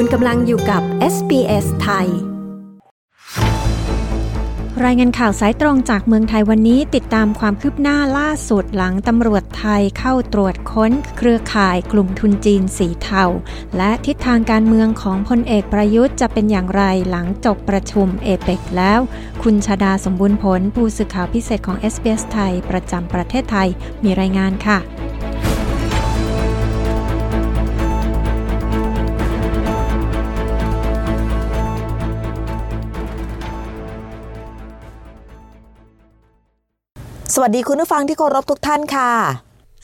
คุณกำลังอยู่กับ SBS ไทย รายงานข่าวสายตรงจากเมืองไทยวันนี้ติดตามความคืบหน้าล่าสุดหลังตำรวจไทยเข้าตรวจค้นเครือข่ายกลุ่มทุนจีนสีเทา และทิศทางการเมืองของพลเอกประยุทธ์จะเป็นอย่างไรหลังจบประชุมเอเปกแล้ว คุณชาดาสมบูรณ์ผลผู้สื่อข่าวพิเศษของ SBS ไทยประจำประเทศไทยมีรายงานค่ะ สวัสดีคุณผู้ฟังที่เคารพทุกท่านค่ะ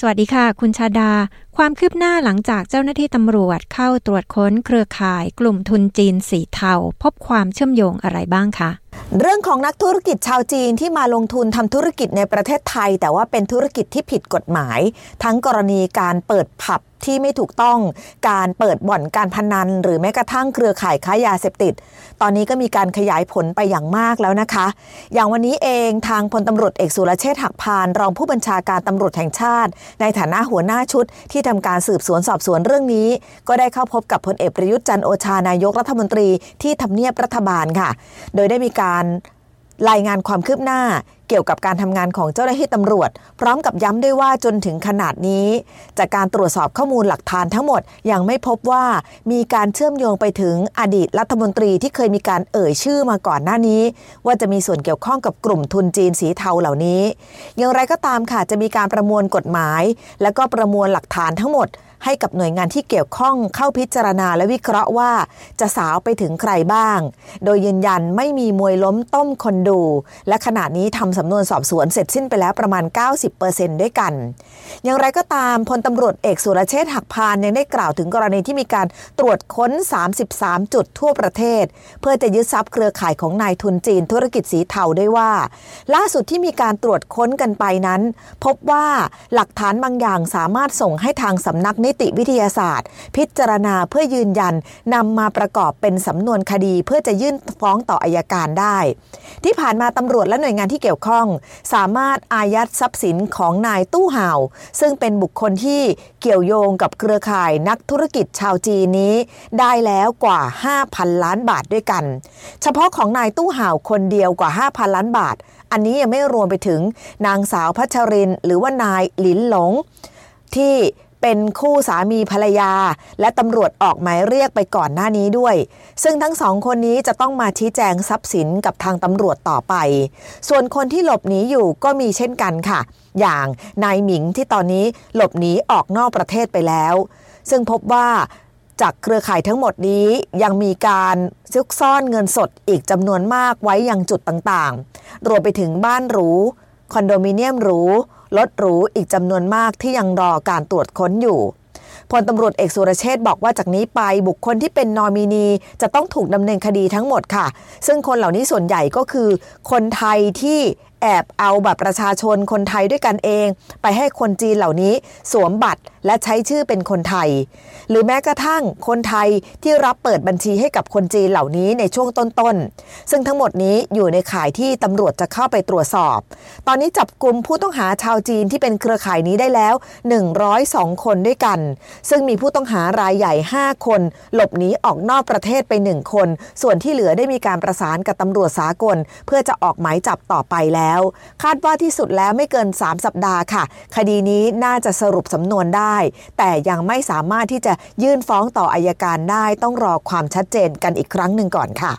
สวัสดีค่ะ คุณชาดา ความคืบหน้าหลังจากเจ้าหน้าที่ตำรวจเข้าตรวจค้นเครือข่ายกลุ่มทุนจีนสีเทา พบความเชื่อมโยงอะไรบ้างคะเรื่องของนักธุรกิจชาวจีนที่มาลงทุนทำธุรกิจในประเทศไทย แต่ว่าเป็นธุรกิจที่ผิดกฎหมาย ทั้งกรณีการเปิดผับ ที่ไม่ถูกต้องการเปิดบ่อนการพนัน หรือแม้กระทั่งเครือข่ายค้ายาเสพติด ตอนนี้ก็มีการขยายผลไปอย่างมากแล้วนะคะ อย่างวันนี้เองทางพลตำรวจเอกสุรเชษฐ์หักพานรองผู้บัญชาการตำรวจแห่งชาติ ในฐานะหัวหน้าชุด ที่ทำการสืบสวนสอบสวนเรื่องนี้ ก็ได้เข้าพบกับพลเอกประยุทธ์จันโอชานายกรัฐมนตรีที่ทำเนียบรัฐบาลค่ะ โดยได้มีการ รายงานความคืบหน้าเกี่ยวกับการทำงานของเจ้าหน้าที่ตำรวจ พร้อมกับย้ำด้วยว่าจนถึงขนาดนี้ จากการตรวจสอบข้อมูลหลักฐานทั้งหมดยังไม่พบว่ามีการเชื่อมโยงไปถึงอดีตรัฐมนตรีที่เคยมีการเอ่ยชื่อมาก่อนหน้านี้ ว่าจะมีส่วนเกี่ยวข้องกับกลุ่มทุนจีนสีเทาเหล่านี้ อย่างไรก็ตามค่ะจะมีการประมวลกฎหมาย และก็ประมวลหลักฐานทั้งหมด ให้กับหน่วยงานที่เกี่ยวข้องเข้าพิจารณาและวิเคราะห์ว่า จะสาวไปถึงใครบ้าง โดยยืนยันไม่มีมวยล้มต้มคนดู และขณะนี้ทำสำนวนสอบสวนเสร็จสิ้นไปแล้วประมาณ 90%ด้วยกัน อย่างไรก็ตามพลตำรวจเอกสุรเชษฐ์หักพานยังได้กล่าวถึงกรณีที่มีการตรวจค้น 33 จุดทั่วประเทศ เพื่อจะยึดทรัพย์เครือข่ายของนายทุนจีนธุรกิจสีเทาได้ว่า ล่าสุดที่มีการตรวจค้นกันไปนั้น พบว่าหลักฐานบางอย่างสามารถส่งให้ทางสำนักนิติวิทยาศาสตร์ พิจารณาเพื่อยืนยันนำมาประกอบเป็นสำนวนคดี เพื่อจะยื่นฟ้องต่ออายการได้ ที่ผ่านมาตำรวจและหน่วยงานที่เกี่ยวข้อง สามารถอายัดทรัพย์สินของนายตู้ห่าว ซึ่งเป็นบุคคลที่เกี่ยวโยงกับเครือข่ายนักธุรกิจชาวจีนนี้ ได้แล้วกว่า 5,000 ล้านบาทด้วยกัน เฉพาะของนายตู้ห่าวคนเดียวกว่า 5,000 ล้านบาท อันนี้ยังไม่รวมไปถึงนางสาวพัชริน หรือว่านายหลินหลงที่ เป็นคู่สามีภรรยา และตำรวจออกหมายเรียกไปก่อนหน้านี้ด้วย ซึ่งทั้งสองคนนี้จะต้องมาชี้แจงทรัพย์สินกับทางตำรวจต่อไป ส่วนคนที่หลบหนีอยู่ก็มีเช่นกันค่ะ อย่างนายหมิงที่ตอนนี้หลบหนีออกนอกประเทศไปแล้ว ซึ่งพบว่าจากเครือข่ายทั้งหมดนี้ยังมีการซุกซ่อนเงินสดอีกจำนวนมากไว้ยังจุดต่างๆ รวมไปถึงบ้านหรู คอนโดมิเนียมหรู รถหรูอีกจำนวนมากที่ยังรอการตรวจค้นอยู่พลตำรวจเอกสุรเชษบอกว่าจากนี้ไปบุคคลที่เป็นนอมินีจะต้องถูกดำเนินคดีทั้งหมดค่ะ ซึ่งคนเหล่านี้ส่วนใหญ่ก็คือ คนไทยที่ แอบเอาบัตรประชาชนคนไทยด้วยกันเอง ไปให้คนจีนเหล่านี้สวมบัตรและใช้ชื่อเป็นคนไทย หรือแม้กระทั่งคนไทยที่รับเปิดบัญชีให้กับคนจีนเหล่านี้ในช่วงต้นๆ ซึ่งทั้งหมดนี้อยู่ในข่ายที่ตำรวจจะเข้าไปตรวจสอบ ตอนนี้จับกลุ่มผู้ต้องหาชาวจีนที่เป็นเครือข่ายนี้ได้แล้ว 102 คนด้วยกัน ซึ่งมีผู้ต้องหารายใหญ่ 5 คน หลบหนีออกนอกประเทศไป 1 คน ส่วนที่เหลือได้มีการประสานกับตำรวจสากล เพื่อจะออกหมายจับต่อไปแล้วคาดว่าที่สุดแล้วไม่เกิน 3 สัปดาห์ค่ะ คดีนี้น่าจะสรุปสำนวนได้ แต่ยังไม่สามารถที่จะยื่นฟ้องต่ออายการได้ต้องรอความชัดเจนกันอีกครั้งหนึ่งก่อนค่ะ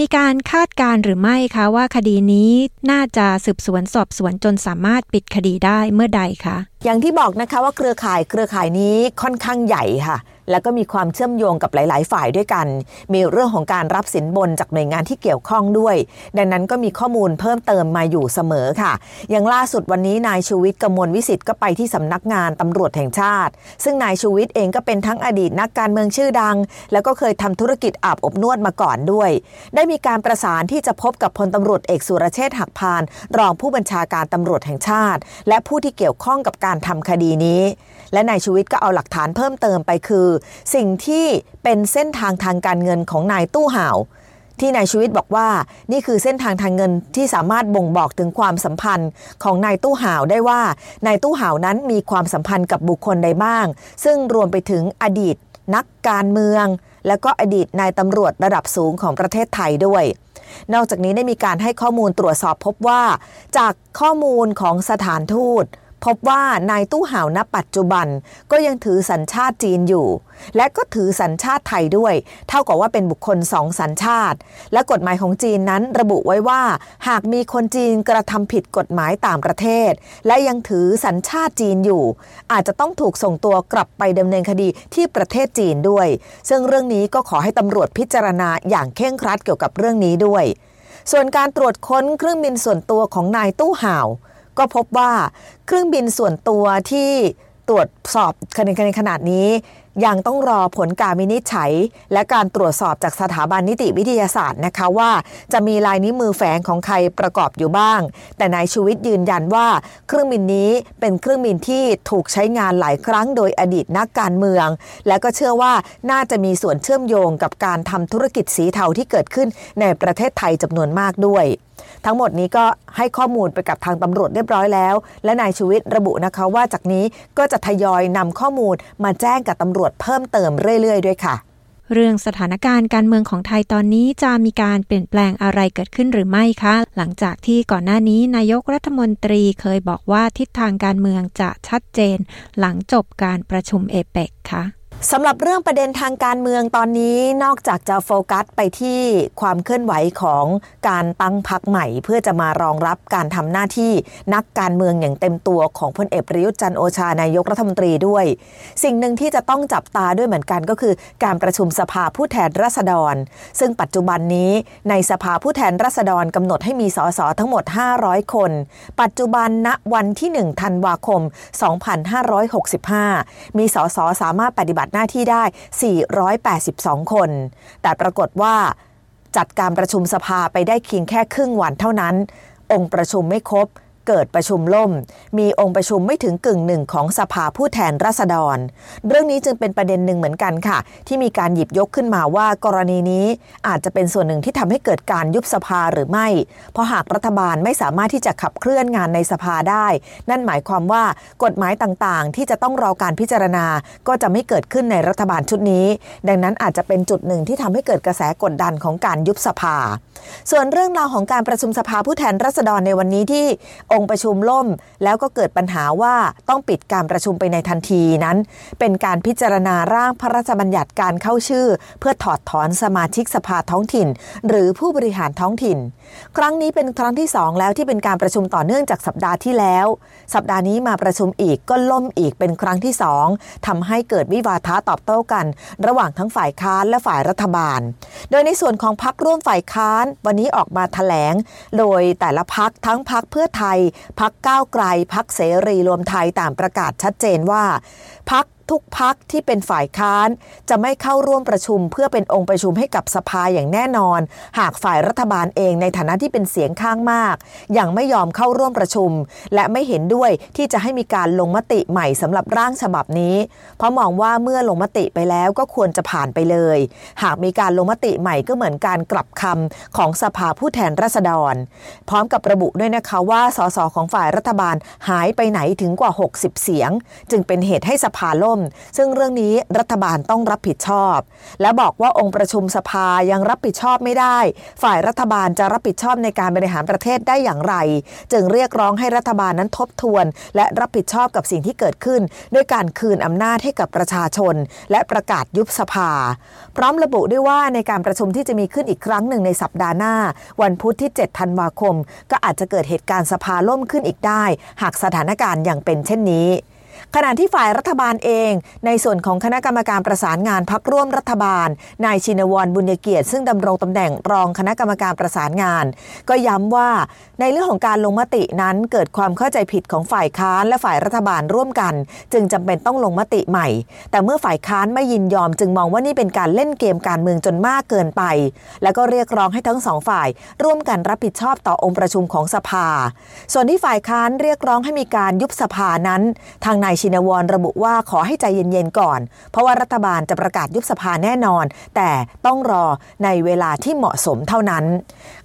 มีการคาดการหรือไม่คะว่าคดีนี้น่าจะสืบสวนสอบสวนจนสามารถปิดคดีได้เมื่อใดคะ อย่างที่บอกนะคะว่าเครือข่ายเครือข่ายนี้ค่อนข้างใหญ่ค่ะ แล้วก็มีความเชื่อมโยงกับหลาย ๆ ฝ่ายด้วยกัน มีเรื่องของการรับสินบนจากหน่วยงานที่เกี่ยวข้องด้วย ดังนั้นก็มีข้อมูลเพิ่มเติมมาอยู่เสมอค่ะ อย่างล่าสุดวันนี้นายชูวิทย์กมลวิสิทธ์ก็ไปที่สำนักงานตำรวจแห่งชาติ ซึ่งนายชูวิทย์เองก็เป็นทั้งอดีตนักการเมืองชื่อดัง แล้วก็เคยทำธุรกิจอาบอบนวดมาก่อนด้วย ได้มีการประสานที่จะพบกับพลตำรวจเอกสุรเชษฐ์หักพาน รองผู้บัญชาการตำรวจแห่งชาติ และผู้ที่เกี่ยวข้องกับการทำคดีนี้ และนายชูวิทย์ก็เอาหลักฐานเพิ่มเติมไปคือ สิ่งที่เป็นเส้นทางทางการเงินของนายตู้ห่าวที่นายชูวิทย์บอกว่านี่คือเส้นทางทางเงินที่สามารถบ่งบอกถึงความสัมพันธ์ของนายตู้ห่าวได้ว่านายตู้ห่าวนั้นมีความสัมพันธ์กับบุคคลใดบ้าง ซึ่งรวมไปถึงอดีตนักการเมือง และก็อดีตนายตำรวจระดับสูงของประเทศไทยด้วย นอกจากนี้ได้มีการให้ข้อมูลตรวจสอบพบว่า จากข้อมูลของสถานทูต พบว่านายตู้ห่าวณปัจจุบันก็ยังถือสัญชาติจีนอยู่ และก็ถือสัญชาติไทยด้วย เท่ากับว่าเป็นบุคคลสองสัญชาติ และกฎหมายของจีนนั้นระบุไว้ว่า หากมีคนจีนกระทำผิดกฎหมายต่างประเทศ และยังถือสัญชาติจีนอยู่ อาจจะต้องถูกส่งตัวกลับไปดำเนินคดีที่ประเทศจีนด้วย ซึ่งเรื่องนี้ก็ขอให้ตำรวจพิจารณาอย่างเคร่งครัดเกี่ยวกับเรื่องนี้ด้วย ส่วนการตรวจค้นเครื่องบินส่วนตัวของนายตู้ห่าว ก็พบว่าเครื่องบินส่วนตัวที่ตรวจสอบในขนาดนี้ ยังต้องรอผลการวินิจฉัย และการตรวจสอบจากสถาบันนิติวิทยาศาสตร์นะคะว่า จะมีลายนิ้วมือแฝงของใครประกอบอยู่บ้าง แต่นายชูวิทย์ยืนยันว่า เครื่องบินนี้เป็นเครื่องบินที่ถูกใช้งานหลายครั้งโดยอดีตนักการเมือง และก็เชื่อว่าน่าจะมีส่วนเชื่อมโยงกับการทำธุรกิจสีเทาที่เกิดขึ้นในประเทศไทยจำนวนมากด้วยทั้งหมดนี้ก็ให้ข้อมูลไปกับทางตำรวจเรียบร้อยแล้ว และนายชูวิทย์ระบุนะคะว่าจากนี้ก็จะทยอยนำข้อมูลมาแจ้งกับตำรวจเพิ่มเติมเรื่อย ๆ ด้วยค่ะ เรื่องสถานการณ์การเมืองของไทยตอนนี้จะมีการเปลี่ยนแปลงอะไรเกิดขึ้นหรือไม่คะ หลังจากที่ก่อนหน้านี้นายกรัฐมนตรีเคยบอกว่าทิศทางการเมืองจะชัดเจน หลังจบการประชุมเอเปกค่ะ สำหรับเรื่องประเด็นทางการเมืองตอนนี้นอกจากจะโฟกัสไปที่ความเคลื่อนไหวของการตั้งพักใหม่ เพื่อจะมารองรับการทำหน้าที่นักการเมืองอย่างเต็มตัวของพลเอกประยุทธ์จันโอชานายกรัฐมนตรีด้วย สิ่งหนึ่งที่จะต้องจับตาด้วยเหมือนกันก็คือ การประชุมสภาผู้แทนราษฎร ซึ่งปัจจุบันนี้ในสภาผู้แทนราษฎรกำหนดให้มีสสทั้งหมด 500 คน ปัจจุบันณวันที่1ธันวาคม 2565 มีสสสามารถปฏิบัติติหน้าที่ได้ 482 คน แต่ปรากฏว่าจัดการประชุมสภาไปได้เพียงแค่ครึ่งวันเท่านั้น องค์ประชุมไม่ครบ เกิดประชุมล่ม มีองค์ประชุมไม่ถึงกึ่งหนึ่งของสภาผู้แทนราษฎร เรื่องนี้จึงเป็นประเด็นหนึ่งเหมือนกันค่ะ ที่มีการหยิบยกขึ้นมาว่ากรณีนี้อาจจะเป็นส่วนหนึ่งที่ทำให้เกิดการยุบสภาหรือไม่ เพราะหากรัฐบาลไม่สามารถที่จะขับเคลื่อนงานในสภาได้ นั่นหมายความว่ากฎหมายต่างๆ ที่จะต้องรอการพิจารณาก็จะไม่เกิดขึ้นในรัฐบาลชุดนี้ ดังนั้นอาจจะเป็นจุดหนึ่งที่ทำให้เกิดกระแสกดดันของการยุบสภา ส่วนเรื่องราวของการประชุมสภาผู้แทนราษฎรในวันนี้ที่องค์ประชุมล่ม แล้วก็เกิดปัญหาว่าต้องปิดการประชุมไปในทันทีนั้น เป็นการพิจารณาร่างพระราชบัญญัติการเข้าชื่อ เพื่อถอดถอนสมาชิกสภาท้องถิ่น หรือผู้บริหารท้องถิ่น ครั้งนี้เป็นครั้งที่สองแล้วที่เป็นการประชุมต่อเนื่องจากสัปดาห์ที่แล้ว สัปดาห์นี้มาประชุมอีกก็ล่มอีกเป็นครั้งที่สองทำให้เกิดวิวาทะตอบโต้กัน ระหว่างทั้งฝ่ายค้านและฝ่ายรัฐบาล โดยในส่วนของพักร่วมฝ่ายค้าน วันนี้ออกมาถแถลง โดยแต่ละพักทั้งพักเพื่อไทยพักก้าวไกล พักเสรีรวมไทยต่างประกาศชัดเจนว่า พัก ทุกพักที่เป็นฝ่ายค้าน จะไม่เข้าร่วมประชุม เพื่อเป็นองค์ประชุมให้กับสภาอย่างแน่นอน หากฝ่ายรัฐบาลเองในฐานะที่เป็นเสียงข้างมาก ยังไม่ยอมเข้าร่วมประชุม และไม่เห็นด้วยที่จะให้มีการลงมติใหม่สำหรับร่างฉบับนี้ เพราะมองว่าเมื่อลงมติไปแล้วก็ควรจะผ่านไปเลย หากมีการลงมติใหม่ก็เหมือนการกลับคำของสภาผู้แทนราษฎร พร้อมกับระบุด้วยนะคะว่าสสของฝ่ายรัฐบาลหายไปไหนถึงกว่า 60 เสียง จึงเป็นเหตุให้สภาล่มซึ่งเรื่องนี้รัฐบาลต้องรับผิดชอบ และบอกว่าองค์ประชุมสภายังรับผิดชอบไม่ได้ ฝ่ายรัฐบาลจะรับผิดชอบในการบริหารประเทศได้อย่างไร จึงเรียกร้องให้รัฐบาลนั้นทบทวน และรับผิดชอบกับสิ่งที่เกิดขึ้น ด้วยการคืนอำนาจให้กับประชาชน และประกาศยุบสภา พร้อมระบุด้วยว่าในการประชุมที่จะมีขึ้นอีกครั้งหนึ่งในสัปดาห์หน้า วันพุธที่ 7 ธันวาคม ก็อาจจะเกิดเหตุการณ์สภาล่มขึ้นอีกได้ หากสถานการณ์ย่างเป็นเช่นนี้ ขณะที่ฝ่ายรัฐบาลเอง ในส่วนของคณะกรรมการประสานงานพักร่วมรัฐบาล นายชินวรบุญเกียรติ ซึ่งดำรงตำแหน่งรองคณะกรรมการประสานงาน ก็ย้ำว่าในเรื่องของการลงมตินั้นเกิดความเข้าใจผิดของฝ่ายค้านและฝ่ายรัฐบาลร่วมกัน จึงจำเป็นต้องลงมติใหม่ แต่เมื่อฝ่ายค้านไม่ยินยอม จึงมองว่านี่เป็นการเล่นเกมการเมืองจนมากเกินไป แล้วก็เรียกร้องให้ทั้งสองฝ่าย ร่วมกันรับผิดชอบต่อองค์ประชุมของสภา ส่วนที่ฝ่ายค้านเรียกร้องให้มีการยุบสภานั้น ทางนายชินวรระบุว่าขอให้ใจเย็นๆก่อน เพราะว่ารัฐบาลจะประกาศยุบสภาแน่นอน แต่ต้องรอในเวลาที่เหมาะสมเท่านั้น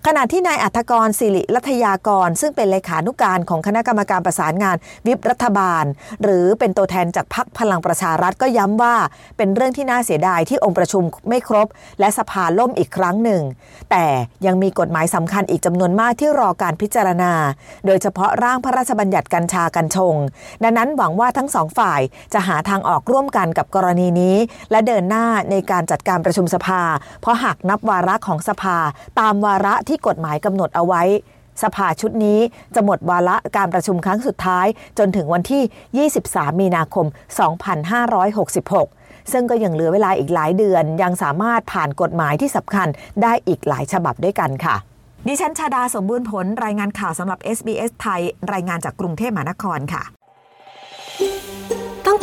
ขณะที่นายอัธกรสิริรัตยากร ซึ่งเป็นเลขานุการของคณะกรรมการประสานงานวิบรัฐบาล หรือเป็นตัวแทนจากพรรคพลังประชารัฐก็ย้ำว่า เป็นเรื่องที่น่าเสียดายที่องค์ประชุมไม่ครบ และสภาล่มอีกครั้งหนึ่ง แต่ยังมีกฎหมายสำคัญอีกจำนวนมากที่รอการพิจารณา โดยเฉพาะร่างพระราชบัญญัติกัญชากัญชง ดังนั้นหวังว่าทั้งสองฝ่าย จะหาทางออกร่วมกันกับกรณีนี้ และเดินหน้าในการจัดการประชุมสภา เพราะหากนับวาระของสภา ตามวาระที่กฎหมายกำหนดเอาไว้ สภาชุดนี้จะหมดวาระการประชุมครั้งสุดท้าย จนถึงวันที่ 23 มีนาคม 2566ซึ่งก็ยังเหลือเวลาอีกหลายเดือน ยังสามารถผ่านกฎหมายที่สำคัญได้อีกหลายฉบับด้วยกันค่ะ ดิฉันชาดาสมบูรณ์ผลรายงานข่าวสำหรับ SBS ไทย รายงานจากกรุงเทพมหานครค่ะ